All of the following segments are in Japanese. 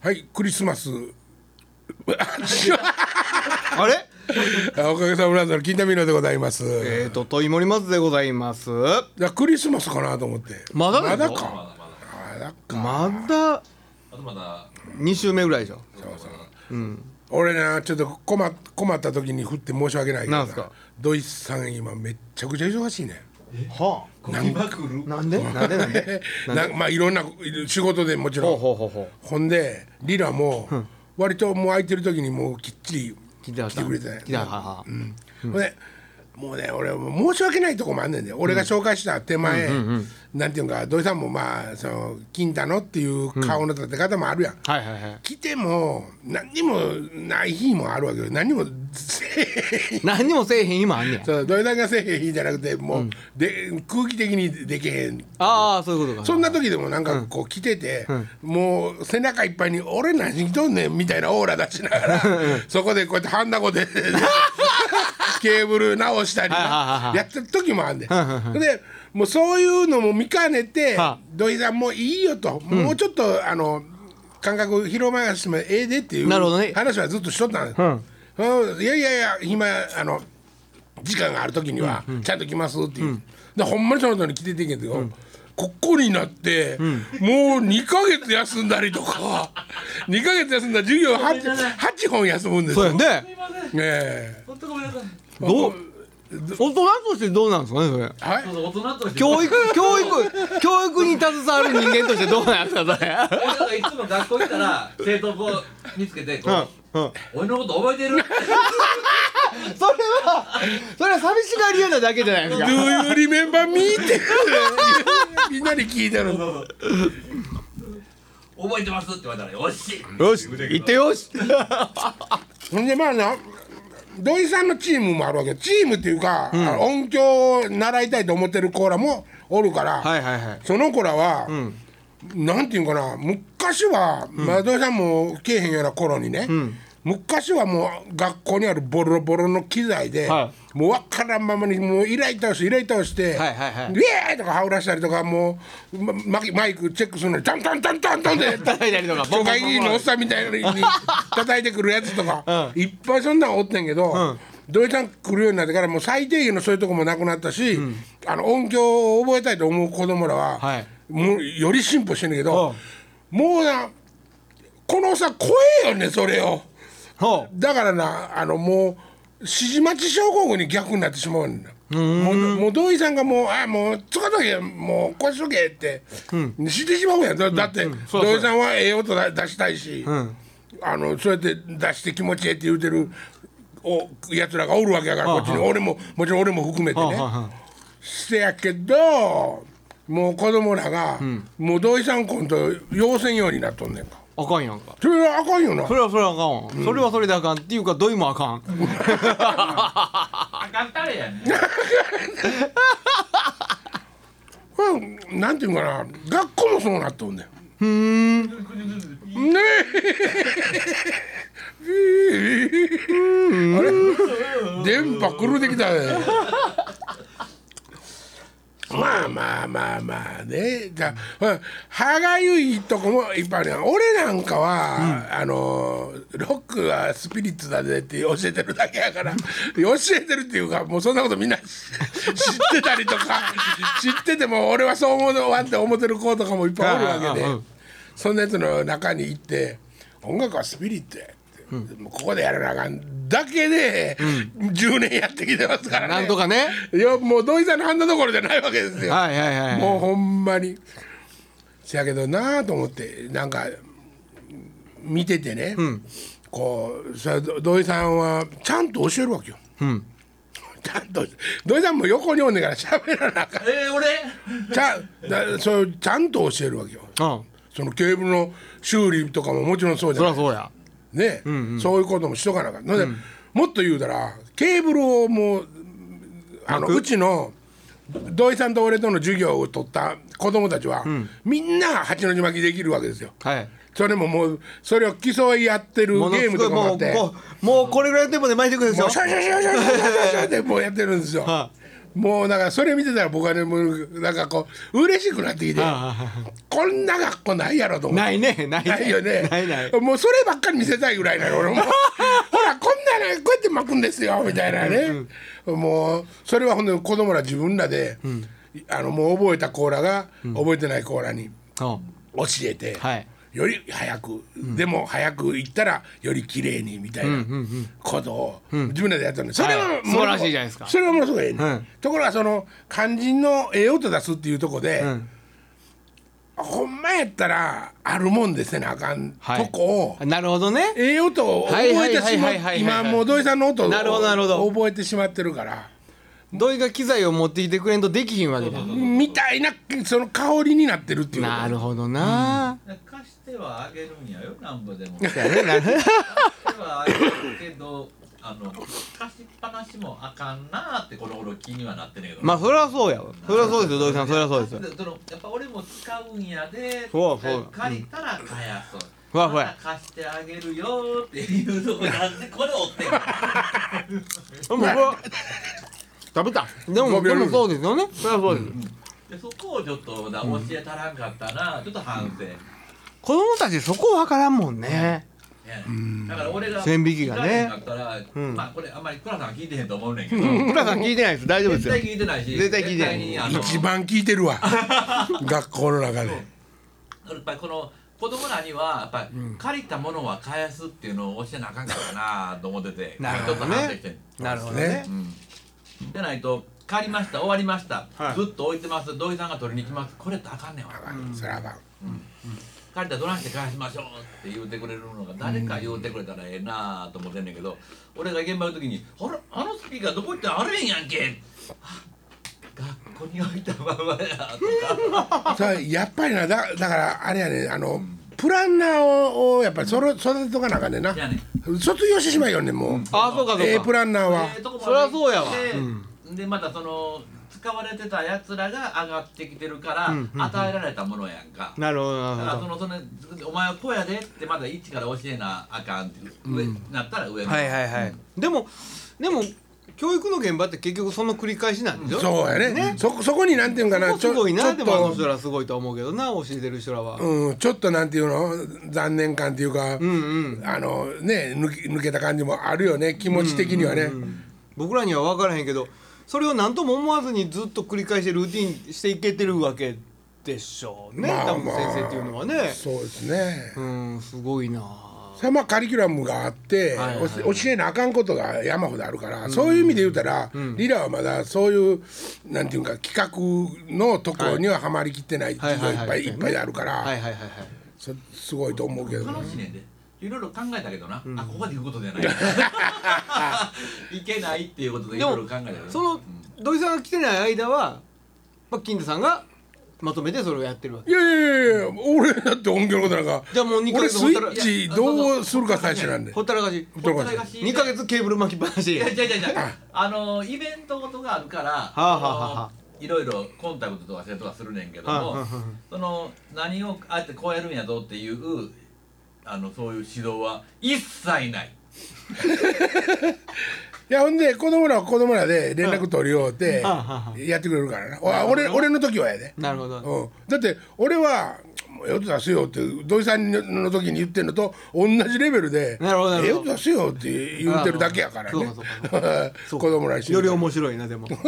はいクリスマス。あれ？あおかげさまでの金田美濃でございます、えーと問い森松でございます。いやクリスマスかなと思って。まだまだか？まだか。まだあとまだ。2週目ぐらいでしょ？俺なちょっと困っ困った時に振って申し訳ないけどな。んすか？ドイツさん今めっちゃくちゃ忙しいねはゴキバクルあなんでなんで？なんで？なまあいろんな仕事でもちろん。ほんでリラも割ともう空いてる時にもうきっちり来てくれてね来てはははほんでもうね俺申し訳ないとこもあんねんで。俺が紹介した手前、なんていうん。か土井さんもまあその金太のっていう顔の立て方もあるやん、はいはいはい。来ても何にもない日もあるわけよ。何にもせえへん何にもせえへん今あんねや。そう土井さんがせえへん日じゃなくてもう、で空気的にできへん。ああそういうことか。そんな時でもなんかこう来てて、もう背中いっぱいに「俺何しとんねん」みたいなオーラ出しながらそこでこうやってハンダゴで ケーブル直したりやってる時もあんで、でもうそういうのも見かねては土井さんもういいよと、もうちょっとあの感覚広まらしてもええでっていうなるほどね。話はずっとしとったんです、うん。いやいやいや今あの時間がある時にはちゃんと来ますっていう、でほんまにその通り来ててんけど、ここになって、もう2ヶ月休んだりとか 2ヶ月休んだら授業 8, 8本休むんですよ。そうやね。ねえ。本当ごめんなさいどう大人としてどうなんですかねそれ。はい。そうそう大人として。教育教育教育に携わる人間としてどうなんですかそれ。俺なんかいつも学校行ったら生徒をこう見つけてこう、うんうん。俺のこと覚えてる？それはそれは寂しがり屋なだけじゃないです Do か you remember me? ってみんなに聞いてる覚えてますって言われたらよし。よし。行ってよし。ほんでまあな土井さんのチームもあるわけ。チームっていうか、あの音響を習いたいと思ってる子らもおるから、はいはいはい。その子らは、なんていうんかな昔は、まあ土井さんもけえへんような頃にね、昔はもう学校にあるボロボロの機材で、はもう分からんままにもうイライ倒してイライ倒して「はいはいはい。イエーイ!」とか羽織らしたりとかもうまママイクチェックするのにタンタンタンタンタンで叩いたりとか都会議員のおっさんみたいに叩いてくるやつとか、いっぱいそんなんおってんけど、土井さん来るようになってからもう最低限のそういうとこもなくなったし、あの音響を覚えたいと思う子供らは、はい。もうより進歩してんねんけど、もうなこのさ声よねそれを。ほだからなあのもう指示待ち症候群に逆になってしまうん。だもうもう土井さんがもう「あもうつかとけもうこうしとけ」って、してしまうやん。だだって、土井さんはええ音だ出したいし、あのそうやって出して気持ちええって言うてるおやつらがおるわけやからこっちに。俺ももちろん俺も含めてね。せやけどもう子供らが、もう土井さんコント要せんようになっとんねんか。うあかんやんか。それはあかんよな。それはそれはあかんわ、それはそれであかんっていうかどいもあかん。あかんたれやね。んうんなんていうのかな。学校もそうなっとんねん。ねえあれ？電波狂ってきたねまあまあまあまあね。じゃあうん歯がゆいとこもいっぱいあるやん。俺なんかは、あのロックはスピリッツだねって教えてるだけやから 教えてるっていうかもうそんなことみんな知知ってたりとか 知ってても俺はそう思うわって思ってる子とかもいっぱいおるわけで。うんうんうん。そんなやつの中に行って「音楽はスピリッツや」うここでやらなあかん。だけで、10年やってきてますからね。なんとかね。いやもう土井さんの判断どころじゃないわけですよ。はいはいはいもうほんまに。せやけどなあと思ってなんか見ててね、こうさ土井さんはちゃんと教えるわけよ。ちゃんと土井さんも横におんねんから喋らなあかん。えー、俺？ちゃだそうちゃんと教えるわけよ。うん。そのケーブルの修理とかももちろんそうじゃない。そりゃそうやね、うんうん、そういうこともしとかなかった、うん、もっと言うたらケーブルをもうあのうちの土井さんと俺との授業を取った子供たちは、うん、みんな八の字巻きできるわけですよ。はい。それももうそれを競い合ってるゲームとかもあって。もうこれぐらいのテンポで巻いていくんですよ。もうシャシャシャシャシャシャシャってもうやってるんですよ。シャもうだからそれ見てたら僕はねもうなんかこう嬉しくなってきてこんな学校ないやろと思って。ないねないね。ないよね。ないない。もうそればっかり見せたいぐらいなの俺も。ほらこんなねこうやって巻くんですよみたいなね、もうそれはほんとに子供ら自分らで、あのもう覚えたコーラが覚えてないコーラにうん。教えて、はいより早く、でも早く行ったらより綺麗にみたいなことを自分らでやったのそれははい。も晴らしいじゃないですか。それはものすごいええね、うんところがその肝心のええ音出すっていうとこで、ん。ほんまやったらあるもんでせなあかん。はい。とこを、なるほどね。ええ音を覚えてしまう今もう土井さんの音をなるほどなるほど。覚えてしまってるから。土井が機材を持ってきてくれんとできひんわけだみたいなその香りになってるっていうなるほどな。貸してはあげるんやよなんぼでも。そうやねなる貸してはあげるけどあの貸しっぱなしもあかんなってこの頃気にはなってんねんけど。まあそりゃそうやわ。そりゃそうですよ土井さんそりゃそうですよ。そのやっぱ俺も使うんやでそうそう。借りたら返やそう。ふわふわ。また貸してあげるよっていうとこなんでこれ追ってんの。食べた。でもでもそうですよね。そりゃそうです。でそこをちょっとだ教えたらんかったな、ちょっと反省、子供たちそこわからんもんね。ね。だから俺が線引きがね。まあこれあんまり倉さん聞いてへんと思うねんけど、倉さん聞いてないです。大丈夫ですよ。絶対聞いてないし。絶対聞いてない。一番聞いてるわ。学校の中で。やっぱりこの子供らにはやっぱり借りたものは返すっていうのを教えなあかんかったなと思ってて。なるほどね。ちょっと反省してんなるほどね。うん。でないと借りました。終わりました、はい。ずっと置いてます。土井さんが取りに来ます。これってあかんねんわ。それはあかん借りたらどないして返しましょうって言うてくれるのが誰か言うてくれたらええなと思ってんねんけど俺が現場の時に「あらあのスピーカーどこ行ったらあれへんやんけ」あ学校に置いたままやとか。それやっぱりなだだからあれやねあのプランナーををやっぱりそろ育てとかなあかんねんな。卒業してしまいよねもう。あそうかそうか。ええプランナーは。ええとこまでそりゃそうやわ。でまたその使われてたやつらが上がってきてるから、与えられたものやんか。なるほどだからそのそのお前はこうやでってまだ一から教えなあかんって上、なったら上はいはいはい。でもでも教育の現場って結局その繰り返しなんでしょ？そうやね。そそこになんていうんかなすごいな。ちょでもあのちょっ人らすごいと思うけどな教えてる人らは。と、うん、ちょっとなんていうの？残念感っていうか、うんうん。あのね抜け抜けた感じもあるよね。気持ち的にはね、僕らには分からへんけどそれを何とも思わずにずっと繰り返してルーティンしていけてるわけでしょうね、まあ多分先生っていうのはね。そうですね、うんすごいな。それはまあカリキュラムがあって、はいはいお教えなあかんことが山ほどあるから、そういう意味で言うたら、リラはまだそういうなんていうか企画のところにははまりきってない。っていうのがいっぱいいっぱいあるから、はいはいはいはい。そすごいと思うけどね楽しいろいろ考えたけどな、あここで言うことじゃない。いけないっていうことでいろいろ考えたけどその土井さんが来てない間は、まあ、金田さんがまとめてそれをやってるわけ。いやいやいや俺だって音響のことなんかじゃあもう2ヶ俺スイッチどうするか最初なんで。ほったらかし。ほったらかし。ほったらかし2ヶ月ケーブル巻きっぱなし。いやいやいやいやあのイベントごとがあるから、あはあはあはあ。いろいろコンタクトとかせとかするねんけども、はあはあはあ。その何をあえてこうやるんやぞっていうあのそういう指導は一切ない。いやほんで子供らは子供らで連絡取りようてやってくれるからなお俺俺の時はやで、なるほど。うん、だって俺は「ええ音出すよ」って土井さんの時に言ってんのと同じレベルで「なるほどなるほど。ええ音出すよ」って言ってるだけやからね。子供らにしてより面白いなでも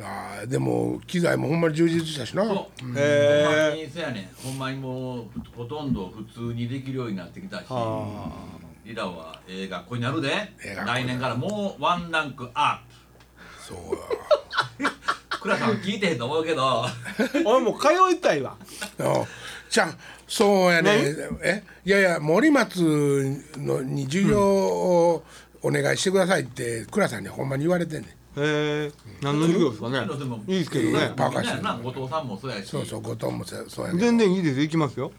あーでも機材もほんまに充実したしな。そう。ほん。まへにそうやねん。ほんまにもうほとんど普通にできるようになってきたし。はリラはええ学校になるで。来年からもうワンランクアそうップ倉さん聞いてへんと思うけど。俺もう通いたいわ。じゃあそうやね？え？いやいや森松のに授業をお願いしてくださいって倉さんにほんまに言われてんねんへえ何の授業ですかね？でもいいですけどね。バカしてるみんなやな後藤さんもそうやし。そうそう後藤もそうや全然いいです行きますよ。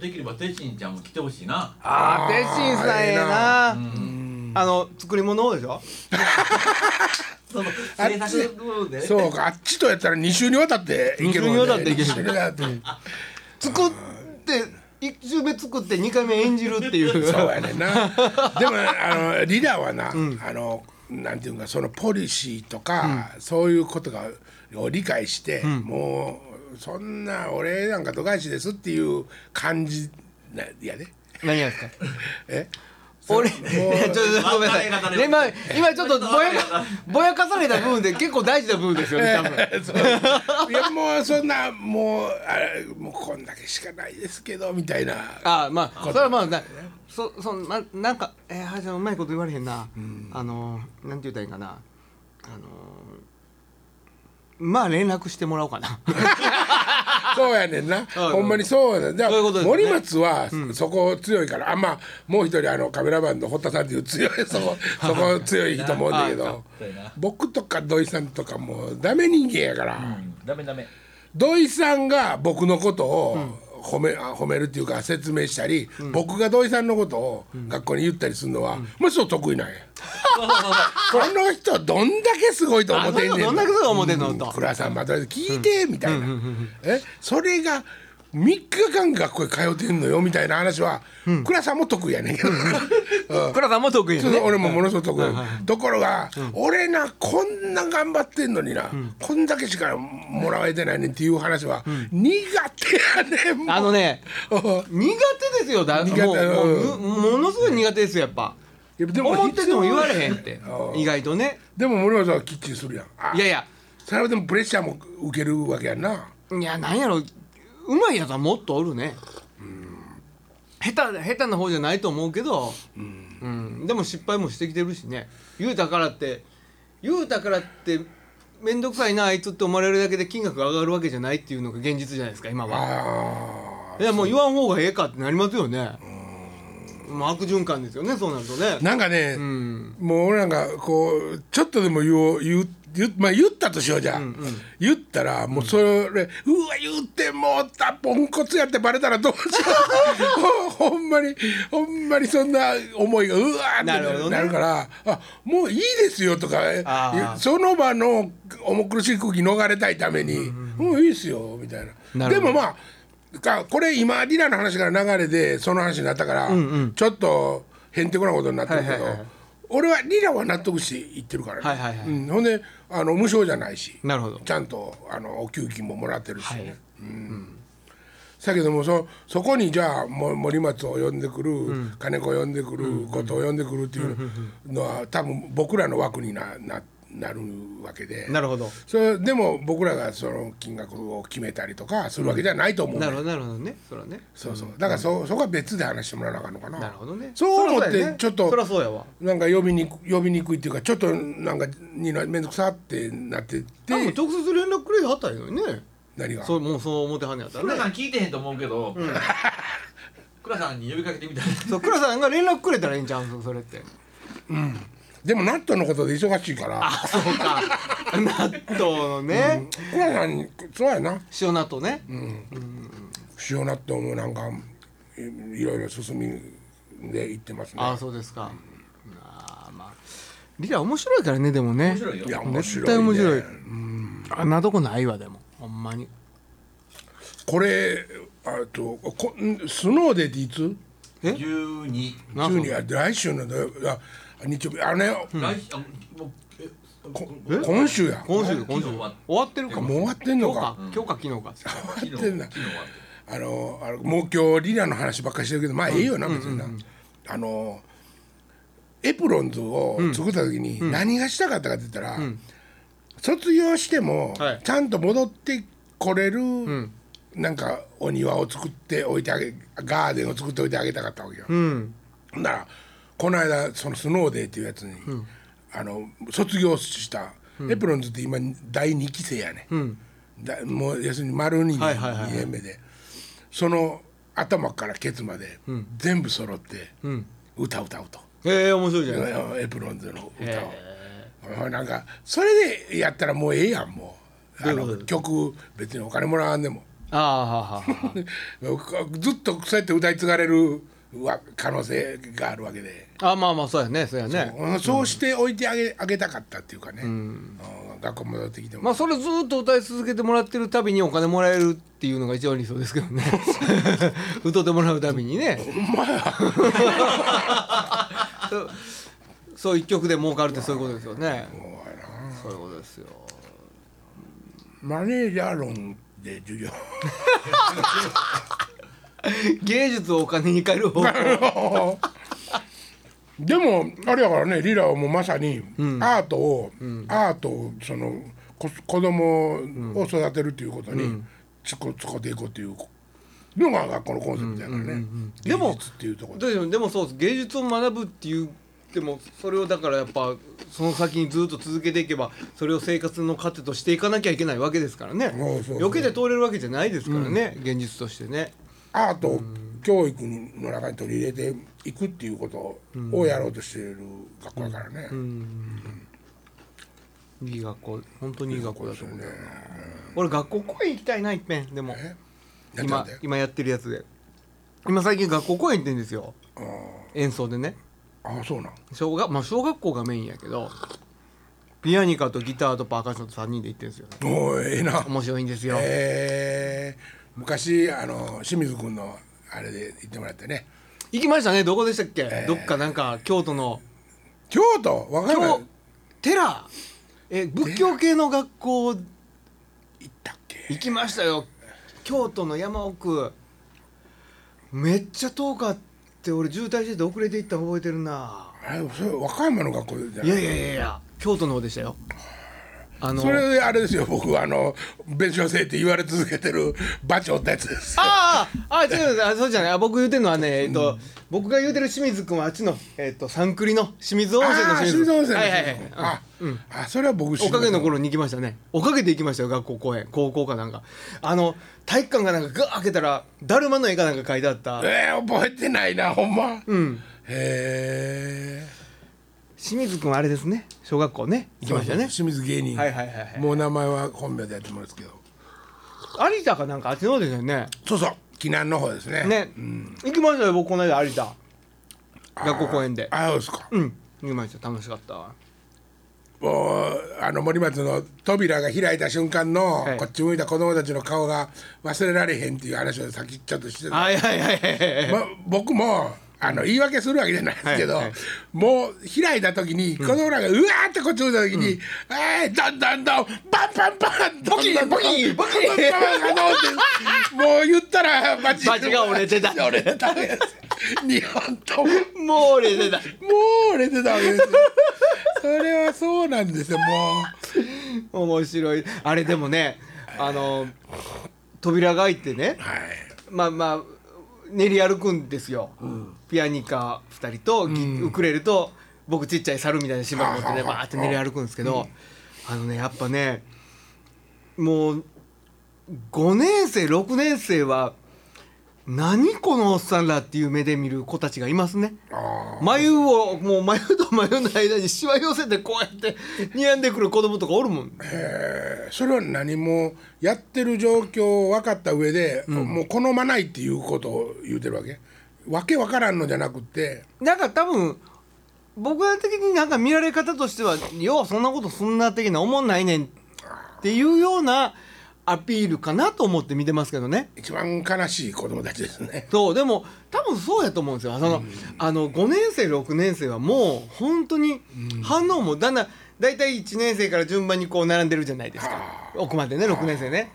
できればてしんちゃんも来てほしいな。あー鉄心さんええな。あの作り物でしょ？そのあっ制ち作部で。そうかあっちとやったら2週にわたっていけるもんね二週にわたっていける作って一周目作って二回目演じるっていう。そうやねんな。でもあのリーダーはな、あのなんていうかそのポリシーとか、そういうことがを理解して、もうそんな俺なんか度外視ですっていう感じなやで何がですか？え？俺 ちょっとごめんなさい。今今ちょっとぼやかぼやかされた部分で結構大事な部分ですよね多分。いやもうそんなもうあれもうこんだけしかないですけどみたいなあまあそれはまあなそそまなんかえー、はじゃんうまいこと言われへんな、あのなんて言ったらいいんかな。あのまあ連絡してもらおうかな。そうやねんな。ほんまにそうやねん。だからそういうことですね。森松はそこ強いから、あまあもう一人あのカメラマンの堀田さんっていう強い そこそこ強い人もおんだけど。僕とか土井さんとかもうダメ人間やから、うん。ダメダメ。土井さんが僕のことを褒め,、あ褒めるっていうか説明したり、僕が土井さんのことを学校に言ったりするのは、まあそう得意なんや。そうそうそうそうこの人どんだけすごいと思ってんねん。どんだけすごい思ってんのと。倉さんまとめて聞いて、みたいな、えそれが3日間学校へ通ってんのよみたいな話は、倉さんも得意やねんけど、うん 倉さんも得意よね。俺もものすごく得意、ところが、俺なこんな頑張ってんのにな、こんだけしかもらえてないねんっていう話は、苦手やねんあのねうん 苦手ですよだ苦手もうものすごい苦手ですよやっぱ。で思ってても言われへんっ必て要 意外とね。でも森本さんはきっちりするやん。あいやいや。それはでもプレッシャーも受けるわけやんな。いやなんやろうまいやつはもっとおるね。下手下手な方じゃないと思うけど、うん。でも失敗もしてきてるしね。言うたからって言うたからって面倒くさいなあいつって思われるだけで金額が上がるわけじゃないっていうのが現実じゃないですか今は。あいやもう言わん方がええかってなりますよねもう悪循環ですよねそうなるとね。ーなんかね、うん。もう俺なんかこうちょっとでも言おう言うまあ言ったとしようじゃん、言ったらもうそれ、うわ言ってもうたポンコツやってバレたらどうしよう。ほ ほんまにほんまにそんな思いがうわーってなるからあもういいですよとかその場の重苦しい空気逃れたいために、もういいですよみたいな。でもまあかこれ今リナの話から流れでその話になったから、ちょっとへんてこなことになってるけど、はいはいはい俺はリナは納得して言ってるからね、はいはいはい。うん、ほんであの無償じゃないしなるほど。ちゃんとあのお給金ももらってるし、はい。だけどもそそこにじゃあも森松を呼んでくる、金子を呼んでくる、ことを呼んでくるっていうのは多分僕らの枠になななるわけで。なるほど。それでも僕らがその金額を決めたりとかするわけじゃないと思うね、なるほどなるほどね。それはね。そうそう。だからそ,、そこは別で話してもらわなあかんのかな。なるほどね。そう思ってちょっとそりゃそうやわ。なんか呼びにく呼びにくいっていうかちょっとなんかにな面倒くさってなってて。多分直接連絡くれはったらいいのにね。何が？そうもうそう思ってはんねやった倉らね。さん聞いてへんと思うけど 倉さんに呼びかけてみたい。そう倉さんが連絡くれたらいいんちゃうんそれってでも納豆のことで忙しいから。そうか。納豆のね、倉さんにそうやな。塩納豆ね、塩納豆もなんかいいろいろ進みで行ってますね。ああそうですか、あーまあ。リラ面白いからねでもね。面白いよ。いや面白い、ね、絶対面白い。あん。なとこないわでも。ほんまに。これあとこんスノーデーっていつ？え？12な中に来週の土曜あ日曜日あのね、来週あもうえこ今週や。今週今週。終わってるかも。もう終わってんのか？今日か今日か昨日か。昨日ってんだ昨日終わってあのあのもう今日リナの話ばっかりしてるけどまあええよな別にな、あのエプロンズを作った時に何がしたかったかって言ったら、卒業してもはい。ちゃんと戻ってこれる、なんかお庭を作っておいてあげガーデンを作っておいてあげたかったわけよ。うんならこの間そのスノーデーっていうやつに、あの卒業した、エプロンズって今第2期生やね、ん。だもう要するに丸2年,、はいはいはいはい。2年目で。その頭からケツまで全部揃ってん。歌う歌うと、ええ面白いじゃない。エプロンズの歌を。なんかそれでやったらもうええやんもう。あの曲別にお金もらわんでも。ああはあは ずっとそうやって歌い継がれるわ可能性があるわけで。あまあまあそうやねそうやね。う。んそうしておいてあげあげたかったっていうかね、うん。学校戻ってきても、まあそれずっと歌い続けてもらってるたびにお金もらえるっていうのが一番理想ですけどね。歌ってもらうたびにね。そうそう一曲で儲かるってそういうことですよね。そういうことですよ。マネージャー論で授業 芸術をお金に変える方法。でもあれやからねリラはもうまさにアートを、アートをそのこ子供を育てるっていうことにつこつこていこうっていうのが学校のコンセプトやからね、でも芸術っていうところ。ででもでもそうです。芸術を学ぶっていうでもそれをだからやっぱその先にずっと続けていけばそれを生活の糧としていかなきゃいけないわけですからね。避けて通れるわけじゃないですからね、現実としてねアートを教育の中に取り入れていくっていうことをやろうとしている学校だからね、いい学校本当にいい学校だと思う。よ俺学校公演行きたいな一遍でも。え？やって今て今やってるやつで。今最近学校公演行ってんですよ。演奏でね。ああそうなん？小学,、まあ、小学校がメインやけどピアニカとギターとパーカッションと3人で行ってるんですよ。ねおーええな。面白いんですよ、え。ー昔あの清水君のあれで行ってもらってね。行きましたね。どこでしたっけ、どっかなんか京都の。京都？わかんない。京寺？え仏教系の学校行ったっけ？行きましたよ。京都の山奥。めっちゃ遠かって俺渋滞してて遅れて行ったの覚えてるな。あれそれ和歌山の学校じゃない？いやいやいやいや京都の方でしたよあのそれあれですよ僕あの弁償制って言われ続けてる馬長ってやつですよ。あああ違うあそうじゃない。あ僕言うてるのはね、えっと僕が言うてる清水君はあっちの、えっと三栗の清水温泉の清水。温泉のはいはいはい。清水君あ、あそれは僕知おかげの頃頃に行きましたね。おかげで行きましたよ学校公演。高校かなんか。あの体育館がなんかガー開けたらだるまの絵かなんか書いてあった。えー、覚えてないなほんま、うん。へえ清水君はあれですね。小学校ね。行きましたね。清水芸人、はいはいはいはい。もう名前は本名でやってもらうんですけど。有田かなんかあっちの方ですよね。そうそう。紀南の方ですね。ね、行きましたよ僕この間有田。学校公演で。ああそうですか。うん。行きました。楽しかった。もうあの森松の扉が開いた瞬間の、はい。こっち向いた子供たちの顔が忘れられへんっていう話をさっきちょっとしてた、はいはいはいはいはい。ま、僕もあの言い訳するわけじゃないですけど、はいはい。もう開いた時に子供らがうわーってこっち向いた時に「えー、どんどんどんバンバンバンボキボキボキもう言ったらバチ バチが折れてた折れてた日本とも。もう俺でだもう折れてたわけですよ。それはそうなんですよもう。面白い。あれでもねあの扉が開いてねはい。まあまあ練り歩くんですよ、ピアニカ2人とギ、ウクレレと僕ちっちゃい猿みたいな芝持ってねバーって練り歩くんですけど、あのねやっぱねもう5年生6年生は何このおっさんらっていう目で見る子たちがいますね。あ眉をもう眉と眉の間にしわ寄せてこうやって睨んでくる子供とかおるもん。えー。それは何もやってる状況を分かった上で、もう好まないっていうことを言うてるわけ？わけわからんのじゃなくてなんか多分僕ら的になんか見られ方としてはようそんなことそんな的な思んないねんっていうようなアピールかなと思って見てますけどね。一番悲しい子供たちですね。そうでも多分そうやと思うんですよ。その、あの5年生6年生はもう本当に反応もだんだん大体1年生から順番にこう並んでるじゃないですか奥までね6年生ね。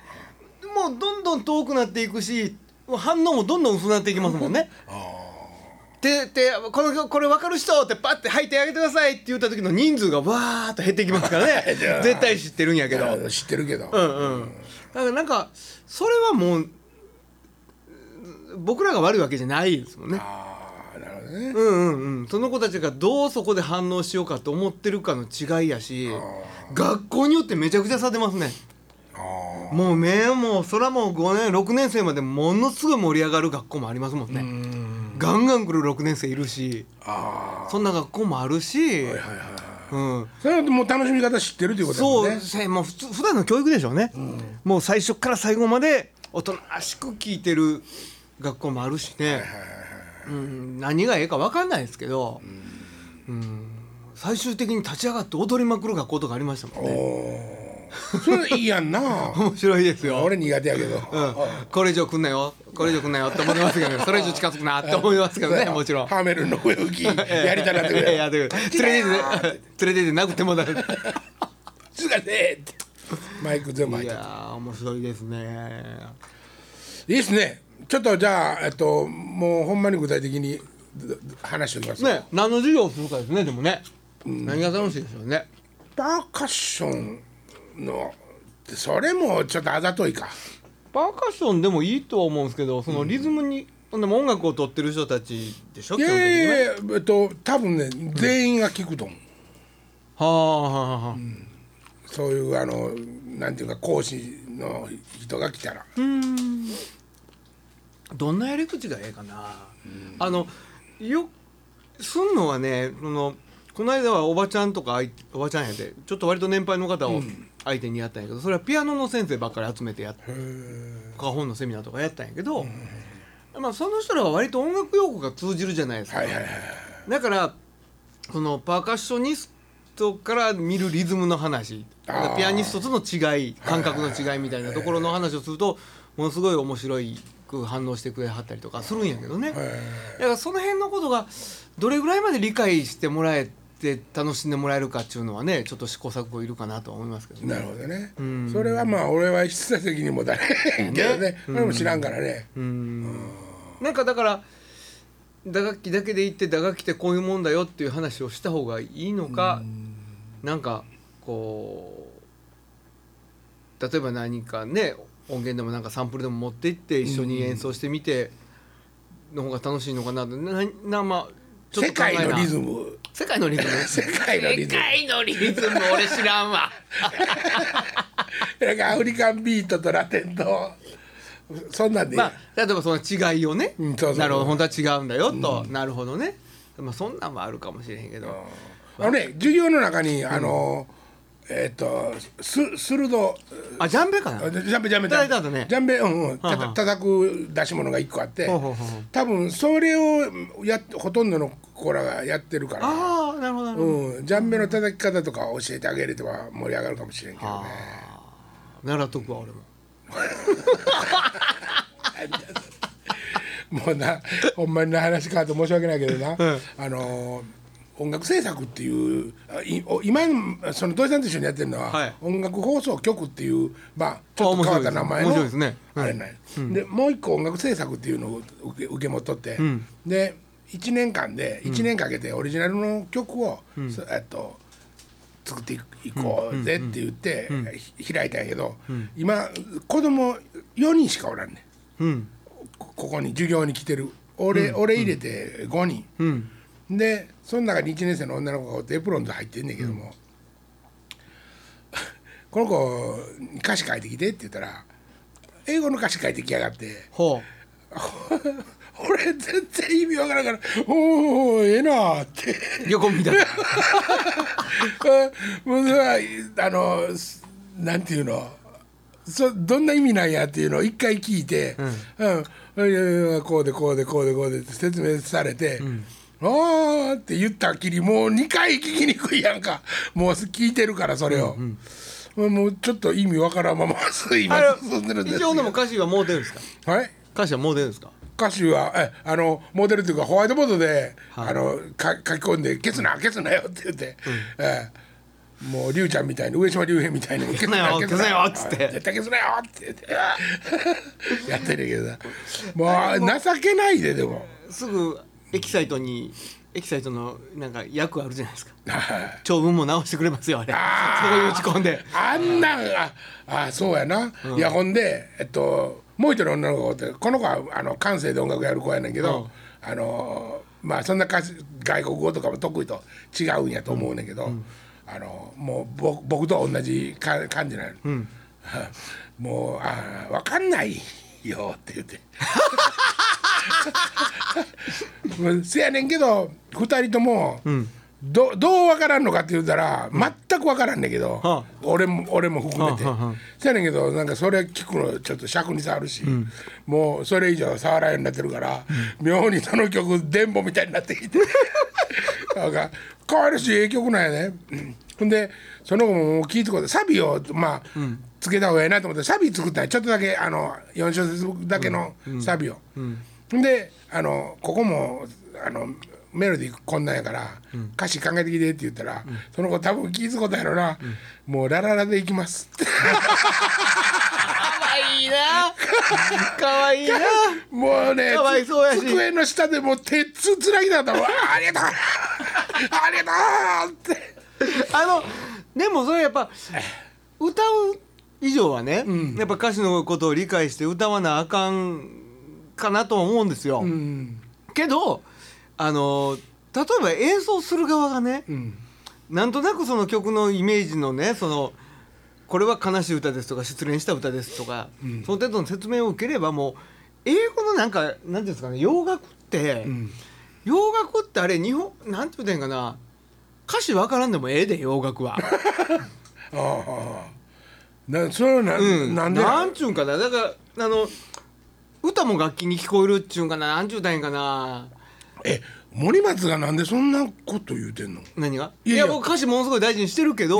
もうどんどん遠くなっていくし反応もどんどん薄くなっていきますもんね。ででこのこれ分かる人ってパッて入ってあげてくださいって言った時の人数がわーっと減っていきますからね。絶対知ってるんやけど。あ知ってるけど、うんうん、だからなんかそれはもう僕らが悪いわけじゃないですもんね。ああなるほどね、うんうんうん、その子たちがどうそこで反応しようかと思ってるかの違いやし学校によってめちゃくちゃ差出ますね。あもう目もうそらもう5年6年生までものすごい盛り上がる学校もありますもんね。ガンガン来る6年生いるしあそんな学校もあるし、ーはいはいはい。うん、それはもう楽しみ方知ってるということそうですねせもう普通普段の教育でしょうね、もう最初から最後までおとなしく聞いてる学校もあるしね、うん、何がええか分かんないですけど、うん。最終的に立ち上がって踊りまくる学校とかありましたもんね。それいいやんな。面白いですよ。俺苦手やけど、うん、これ以上来んなよ。これ以上来んなよって思いますけど、ね、それ以上近づくなって思いますけどねもちろん。ハーメルンの上浮き やりたなってくれ。やってくれ。連れてって連れてって殴ってもらう。すがねえって。マイク全部入いって。るやー面白いですね。いいですね。ちょっとじゃあえっともうほんまに具体的にど話しておきます、ね何の授業をするかですねでもね、何が楽しいでしょうね。パーカッションのそれもちょっとあざといか。パーカッションでもいいとは思うんですけどそのリズムに、でも音楽を取ってる人たちでしょ？いやいやいやえっと多分ね全員が聞くと思う、はあはあはあ、そういうあのなんていうか講師の人が来たら。どんなやり口がええかな、あのよすんのはねそのこの間はおばちゃんとかおばちゃんやでちょっと割と年配の方を相手にやったんやけどそれはピアノの先生ばっかり集めてやっカホンのセミナーとかやったんやけど、まあ、その人らは割と音楽用語が通じるじゃないですか、だからそのパーカッショニストから見るリズムの話ピアニストとの違い感覚の違いみたいなところの話をするとものすごい面白いく反応してくれはったりとかするんやけどね。だからその辺のことがどれぐらいまで理解してもらえて楽しんでもらえるかっていうのはねちょっと試行錯誤いるかなとは思いますけどね。なるほどね。ん。それはまあ俺は一切責任も誰へんけどね。俺も知らんからね。うん。なんかだから打楽器だけで行って打楽器ってこういうもんだよっていう話をした方がいいのかなんかこう例えば何かね音源でもなんかサンプルでも持って行って一緒に演奏してみての方が楽しいのかなと。ななまあ世界のリズム。世界のリズム。世界のリズム。世界のリズム俺知らんわ。なんかアフリカンビートとラテンとそんなんで。まあ例えばその違いをね、うんそうそうなるほど本当は違うんだよと、なるほどね。まあそんなんもあるかもしれへんけど、あのね授業の中にあのえっとす鋭あジャンベかな？ジャンベジャンベジャンベ。うんうん。た叩く出し物が一個あって多分それをやっほとんどの子らがやってるから。ああなるほどうん。ジャンベの叩き方とか教えてあげれば盛り上がるかもしれんけどね。習っとくわ俺も。もうなほんまにな話変わって申し訳ないけどな、あの音楽制作っていう今その土井さんと一緒にやってるのは、はい。音楽放送局っていうまあちょっと変わった名前のあれなんや。でもう一個音楽制作っていうのを受け受け持っとって、で1年間で1年かけてオリジナルの曲を、そえっと作っていこうぜって言って、ひ開いたんやけど、今子供4人しかおらんねん。うん。こここに授業に来てる。俺,、俺入れて5人、うんでその中に1年生の女の子がエプロンと入ってんねんけども、この子に歌詞書いてきてって言ったら英語の歌詞書いてきやがって。ほ 俺全然意味わからんから「おおええな」って。う横みた もうそれはあのすなんていうのそどんな意味なんやっていうのを一回聞いて、うん。いやいやこうでこうでこうでこうでって説明されて「ああ」って言ったきりもう2回聞きにくいやんか。もう聞いてるからそれを、もうちょっと意味わからんまま今進んでるんです一応でも歌詞はもう出るんですか？はい？歌詞はもう出るんですか？歌詞はえあのモデルというかホワイトボードで、はい。あのか書き込んで「消すな消すなよ」って言って、ええ。もう龍ちゃんみたいに上島竜兵みたいに「消すなよ消すなよっつって。絶対消すなよ」って言って。やってるけど。さもう。情けないででも。すぐエキサイトにエキサイトのなんか役あるじゃないですか。はい。長文も直してくれますよあれ。あー。そこに打ち込んで。あんなんああそうやな、いやほんでえっともう一人の女の子ってこの子はあの感性で音楽やる子やねんけど、あのまあそんな外国語とかも得意と違うんやと思うねんけど、あのもうぼ僕と同じか感じなの、もう あ分かんないよって言って。せやねんけど2人とも、どどう分からんのかって言うたら全く分からんねんけど、はあ。俺も俺も含めて、はあはあはあ。せやねんけどなんかそれ聞くのちょっと尺に触るし、もうそれ以上触らんようになってるから、妙にその曲電ボみたいになってきて。なんか可愛らしいええ曲なんやね、うん。ほんでその後も聞いてことサビをまあ、つけた方がいいなと思ってサビ作ったんや。ちょっとだけあの4小節だけのサビを。ほんであのここもあのメロディーこんなんやから、歌詞考えてきてって言ったら、その子多分聞いてことやろな、もうラララでいきます。ってかわいいな。かわいいな。もうねかわいそうやし。机の下でもう手つつなぎだったもんあありがとう。ありがとうって。あのでもそれやっぱ歌う以上はね、やっぱ歌詞のことを理解して歌わなあかんかなとは思うんですよ、うん。けどあの例えば演奏する側がね、うん。なんとなくその曲のイメージのねそのこれは悲しい歌ですとか失恋した歌ですとか、その程度の説明を受ければもう英語のなんかなんていうんですかね洋楽って、ん。洋楽ってあれ日本なんて言うたらいいんかな歌詞わからんでもええで洋楽は。ああなそれはな,、うん、なんでなんちゅうんかな。だからあの歌も楽器に聞こえるっちゅうんかな？なんちゅうたらいいんかな？え森松がなんでそんなこと言うてんの？何が？いや僕歌詞ものすごい大事にしてるけど。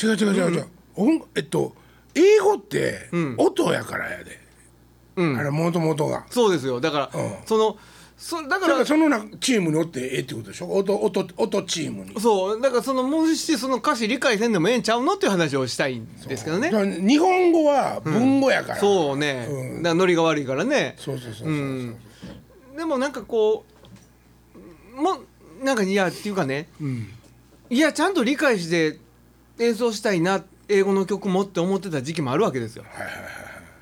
違う違う違う違う、音えっと英語ってん。音やからやで、うん。あれもともとが。そうですよ。だから、うん。そのそだかだかららそのなチームにおってええってことでしょ？音音音チームに。そう。だからそのもしその歌詞理解せんでもええんちゃうの？っていう話をしたいんですけどね。日本語は文語やから、そうね、うん。だからノリが悪いからね。そうそうそうそう、う。ん。でもなんかこうもうなんかいやっていうかね。うん。いやちゃんと理解して演奏したいな英語の曲もって思ってた時期もあるわけですよ。はいはいはい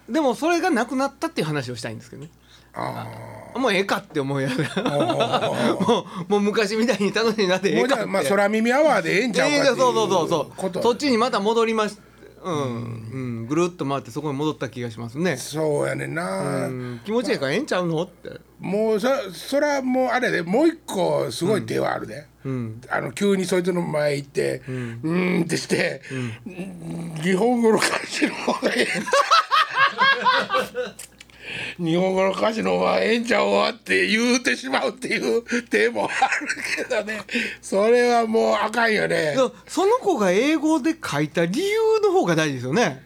でもそれがなくなったっていう話をしたいんですけどね。あもうええかって思いやあもうもう昔みたいに楽しいなってええかって。まあ空耳アワーでええんちゃうかっていうええそうそうそうそう。そっちにまた戻りましうん、うん、ぐるっと回ってそこに戻った気がしますね、そうやねんな、うん、気持ちいいからええんちゃうのって。もうそそらもうあれで。もう一個すごい手はあるで、うん。あの急にそいつの前行って「うん」ーんってして、日本語の歌詞の方がええ日本語の歌詞の方がええんちゃうわって言うてしまうっていう手もあるけどね。それはもうあかんよね。その子が英語で書いた理由の方が大事ですよね。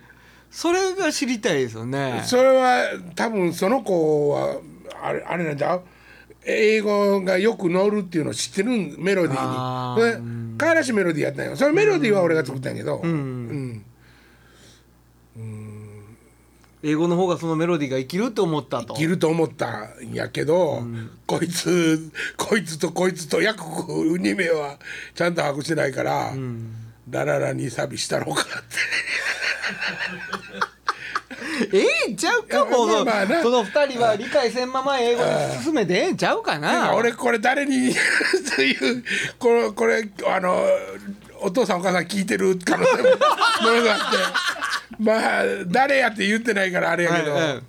それが知りたいですよね。それは多分その子はあれあれなんだう？英語がよく乗るっていうのを知ってるんメロディあーーにそれかわらしメロディーやったんよ。そのメロディーは俺が作ったんやけど、うん英語の方がそのメロディーが生きると思ったと。生きると思ったんやけど、こいつこいつとこいつと約2名はちゃんと把握してないから、ラララにサビしたのかって。ええんちゃうかも。まあまあな。その二人は理解せんまま英語に進めてええんちゃうかな。俺これ誰にそういうこれこれあのお父さんお母さん聞いてる可能性もものがあって まあ誰やって言ってないからあれやけど、はい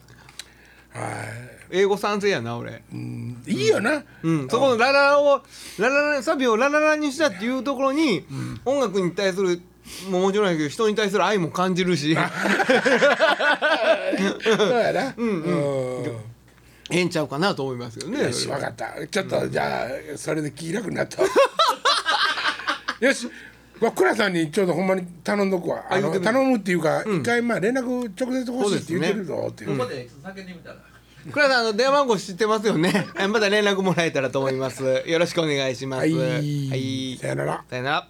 英語賛成やな俺。うんいいよな、うん、そこのラララをラララサビをラララにしたっていうところに、音楽に対するももちろんやけど人に対する愛も感じるし。そうやな。うんええんちゃうかなと思いますよね。よし分かった。ちょっとじゃあそれで気楽になった。よしまあ倉さんにちょうどほんまに頼んどくわ。あの頼むっていうか一回まあ連絡直接欲しいって言ってるぞっていう。ここで叫ん。でみたら。倉さんあの電話番号知ってますよね。また連絡もらえたらと思います。よろしくお願いします。はい、はいさよなら。さよなら